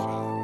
Oh.